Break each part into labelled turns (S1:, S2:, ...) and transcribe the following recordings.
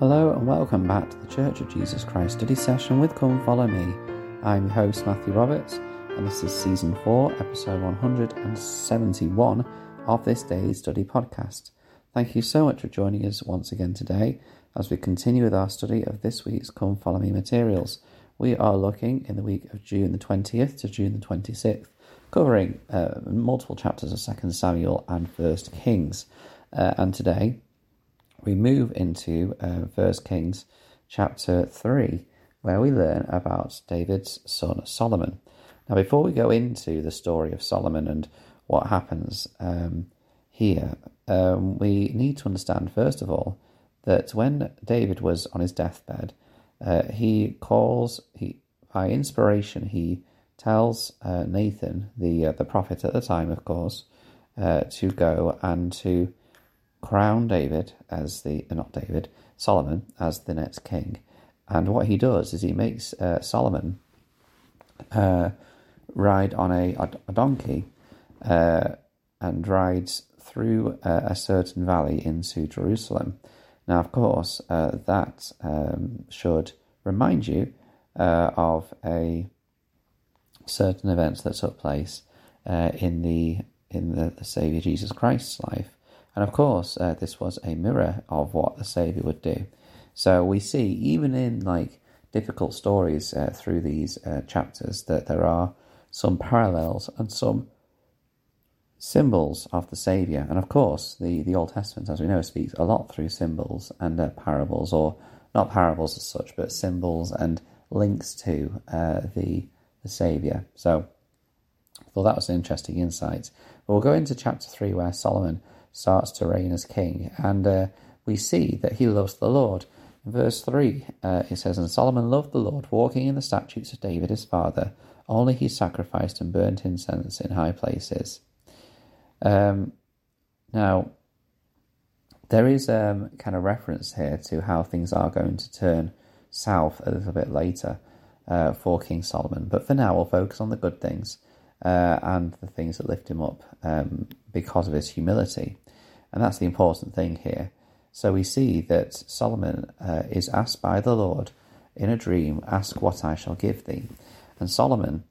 S1: Hello and welcome back to the Church of Jesus Christ study session with Come Follow Me. I'm your host Matthew Roberts, and this is season 4, episode 171 of this daily study podcast. Thank you so much for joining us once again today as we continue with our study of this week's Come Follow Me materials. We are looking in the week of June the 20th to June the 26th, covering uh, multiple chapters of 2 Samuel and 1 Kings. Uh, and today we move into uh, First Kings chapter 3, where we learn about David's son Solomon. Now, before we go into the story of Solomon and what happens um, here, um, we need to understand, first of all, that when David was on his deathbed, uh, he calls, he by inspiration, he tells uh, Nathan, the uh, the prophet at the time, of course, uh, to go and to crown David as the uh, not David Solomon as the next king, and what he does is he makes uh, Solomon uh, ride on a, a donkey uh, and rides through a, certain valley into Jerusalem. Now, of course, uh, that um, should remind you uh, of a certain event that took place in the in the Savior Jesus Christ's life. And of course, uh, this was a mirror of what the Savior would do. So we see, even in like difficult stories uh, through these uh, chapters, that there are some parallels and some symbols of the Savior. And of course, the, the Old Testament, as we know, speaks a lot through symbols and uh, parables, or not parables as such, but symbols and links to uh, the the Savior. So I thought that was an interesting insight. But we'll go into chapter three, where Solomon starts to reign as king. And uh, we see that he loves the Lord. In verse 3, uh, it says, And Solomon loved the Lord, walking in the statutes of David his father. Only he sacrificed and burnt incense in high places. Um, now, there is um, kind of reference here to how things are going to turn south a little bit later uh, for King Solomon. But for now, we'll focus on the good things uh, and the things that lift him up um, because of his humility. And that's the important thing here. So we see that Solomon uh, is asked by the Lord in a dream, Ask what I shall give thee. And Solomon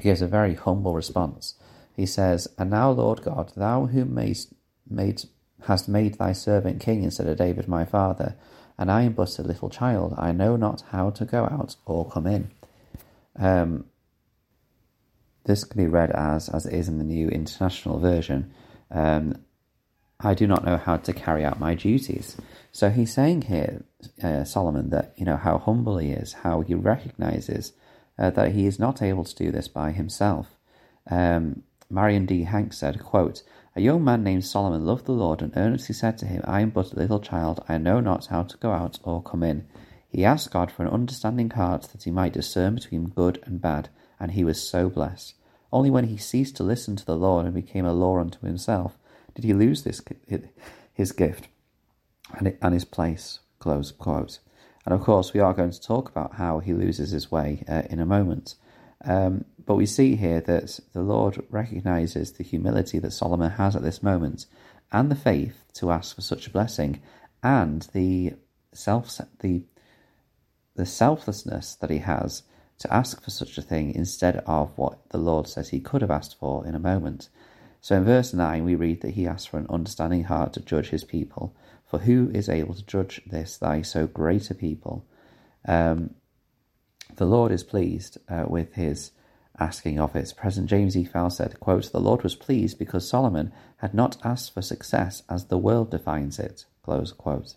S1: gives a very humble response. He says, And now, Lord God, thou who made, made, hast made thy servant king instead of David my father, and I am but a little child, I know not how to go out or come in. Um, this can be read as, as it is in the New International Version, um, I do not know how to carry out my duties. So he's saying here, uh, Solomon, that you know how humble he is, how he recognizes uh, that he is not able to do this by himself. Um, Marion D. Hanks said, quote, A young man named Solomon loved the Lord and earnestly said to him, I am but a little child, I know not how to go out or come in. He asked God for an understanding heart that he might discern between good and bad, and he was so blessed. Only when he ceased to listen to the Lord and became a law unto himself did he lose this his gift and, and his place? Close quote. And of course, we are going to talk about how he loses his way uh, in a moment. Um, but we see here that the Lord recognizes the humility that Solomon has at this moment, and the faith to ask for such a blessing, and the self the the selflessness that he has to ask for such a thing instead of what the Lord says he could have asked for in a moment. So in verse 9, we read that he asks for an understanding heart to judge his people. For who is able to judge this, thy so great a people? Um, the Lord is pleased uh, with his asking of it. President James E. Faust said, quote, The Lord was pleased because Solomon had not asked for success as the world defines it. Close quote.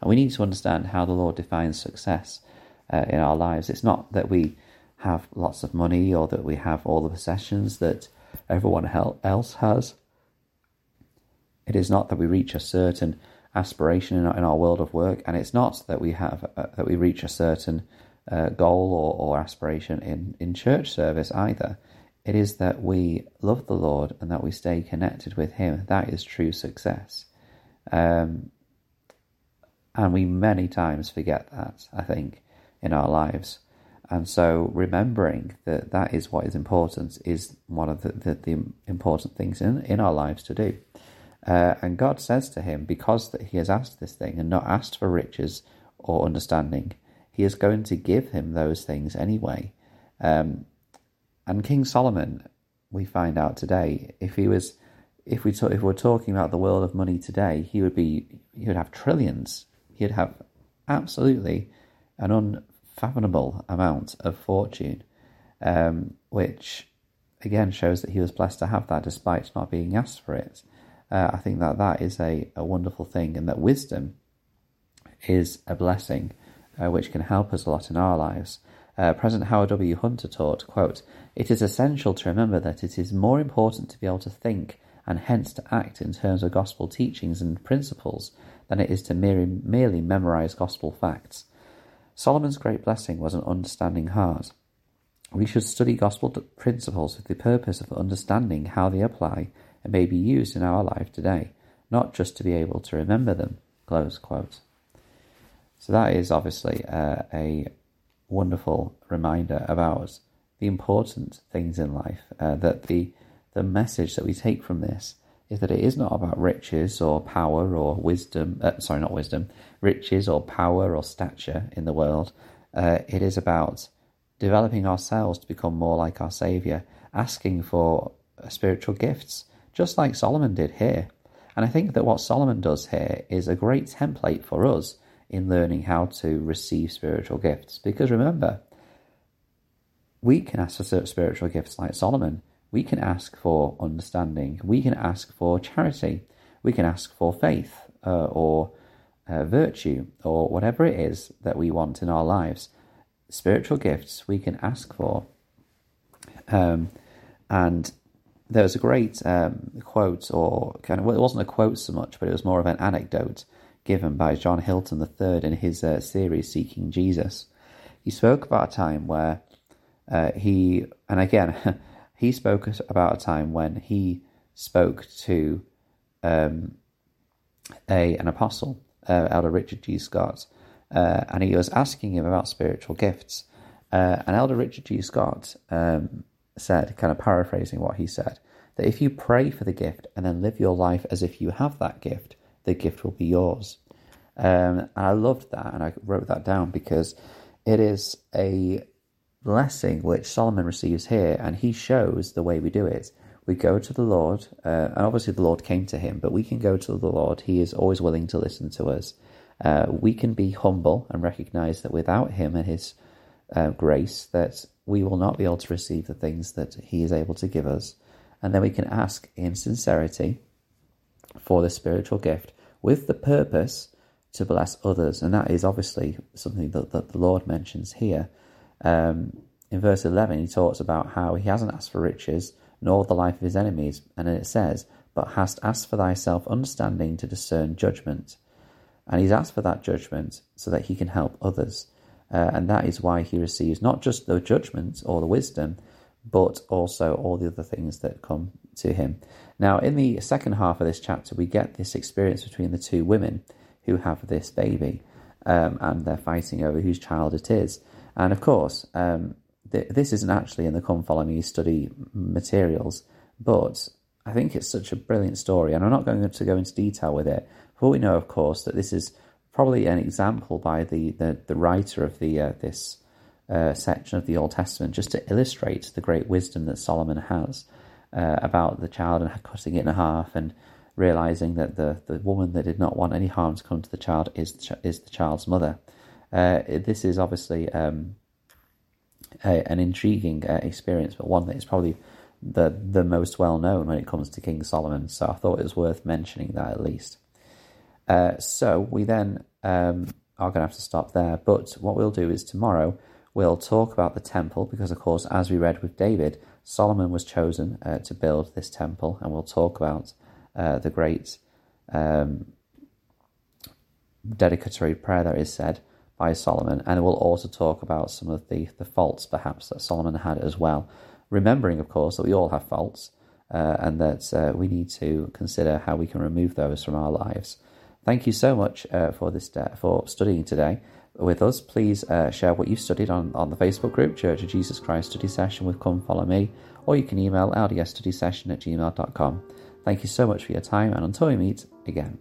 S1: And we need to understand how the Lord defines success uh, in our lives. It's not that we have lots of money or that we have all the possessions that everyone else has. It is not that we reach a certain aspiration in our, in our world of work, and it's not that we have uh, that we reach a certain uh, goal or, or aspiration in, in church service either. It is that we love the Lord and that we stay connected with Him. That is true success. Um, and we many times forget that, I think, in our lives. And so remembering that that is what is important is one of the, the, the important things in, in our lives to do. Uh, and God says to him, because that he has asked this thing and not asked for riches or understanding, he is going to give him those things anyway. Um, and King Solomon, we find out today, if he was, if we talk, if we're talking about the world of money today, he would be, he would have trillions. He'd have absolutely an unfathomable amount of fortune, um, which again shows that he was blessed to have that despite not being asked for it. Uh, I think that that is a, a wonderful thing, and that wisdom is a blessing uh, which can help us a lot in our lives. Uh, President Howard W. Hunter taught, quote, It is essential to remember that it is more important to be able to think and hence to act in terms of gospel teachings and principles than it is to merely, merely memorize gospel facts. Solomon's great blessing was an understanding heart. We should study gospel principles with the purpose of understanding how they apply and may be used in our life today, not just to be able to remember them. Close quote. So that is obviously uh, a wonderful reminder about the important things in life. Uh, that the the message that we take from this is that it is not about riches or power or wisdom. Uh, sorry, not wisdom, riches or power or stature in the world. Uh, it is about developing ourselves to become more like our Savior, asking for spiritual gifts, just like Solomon did here. And I think that what Solomon does here is a great template for us in learning how to receive spiritual gifts. Because remember, we can ask for spiritual gifts like Solomon. We can ask for understanding. We can ask for charity. We can ask for faith uh, or uh, virtue or whatever it is that we want in our lives spiritual gifts we can ask for. Um, and there was a great um, quote, or kind of, well, it wasn't a quote so much, but it was more of an anecdote given by John Hilton III in his uh, series Seeking Jesus. He spoke about a time where uh, he, and again, he spoke about a time when he spoke to um, a an apostle, uh, Elder Richard G. Scott, uh, and he was asking him about spiritual gifts. Uh, and Elder Richard G. Scott um, said, kind of paraphrasing what he said, that if you pray for the gift and then live your life as if you have that gift, the gift will be yours. Um, and I loved that, and I wrote that down because it is a blessing which Solomon receives here, and he shows the way we do it. We go to the Lord, uh, and obviously the Lord came to him, but we can go to the Lord. He is always willing to listen to us. Uh, we can be humble and recognize that without Him and His uh, grace, that we will not be able to receive the things that He is able to give us. And then we can ask in sincerity for the spiritual gift with the purpose to bless others. And that is obviously something that, that the Lord mentions here. Um, in verse 11, he talks about how he hasn't asked for riches nor the life of his enemies. And it says, But hast asked for thyself understanding to discern judgment. And he's asked for that judgment so that he can help others. Uh, and that is why he receives not just the judgment or the wisdom, but also all the other things that come to him. Now, in the second half of this chapter, we get this experience between the two women who have this baby, um, and they're fighting over whose child it is. And of course, um, th- this isn't actually in the Come Follow Me study materials, but I think it's such a brilliant story, and I'm not going to go into detail with it. But we know, of course, that this is probably an example by the, the, the writer of the uh, this uh, section of the Old Testament, just to illustrate the great wisdom that Solomon has uh, about the child and cutting it in half, and realizing that the, the woman that did not want any harm to come to the child is is the child's mother. Uh, this is obviously um, a, an intriguing uh, experience, but one that is probably the the most well known when it comes to King Solomon. So I thought it was worth mentioning that at least. Uh, so we then um, are going to have to stop there. But what we'll do is tomorrow we'll talk about the temple because, of course, as we read with David, Solomon was chosen uh, to build this temple, and we'll talk about uh, the great um, dedicatory prayer that is said by Solomon, and we'll also talk about some of the, the faults perhaps that Solomon had as well. Remembering, of course, that we all have faults uh, and that uh, we need to consider how we can remove those from our lives. Thank you so much uh, for this for studying today with us. Please uh, share what you've studied on, on the Facebook group, Church of Jesus Christ Study Session with Come Follow Me, or you can email ldsstudysession at gmail.com. Thank you so much for your time, and until we meet again.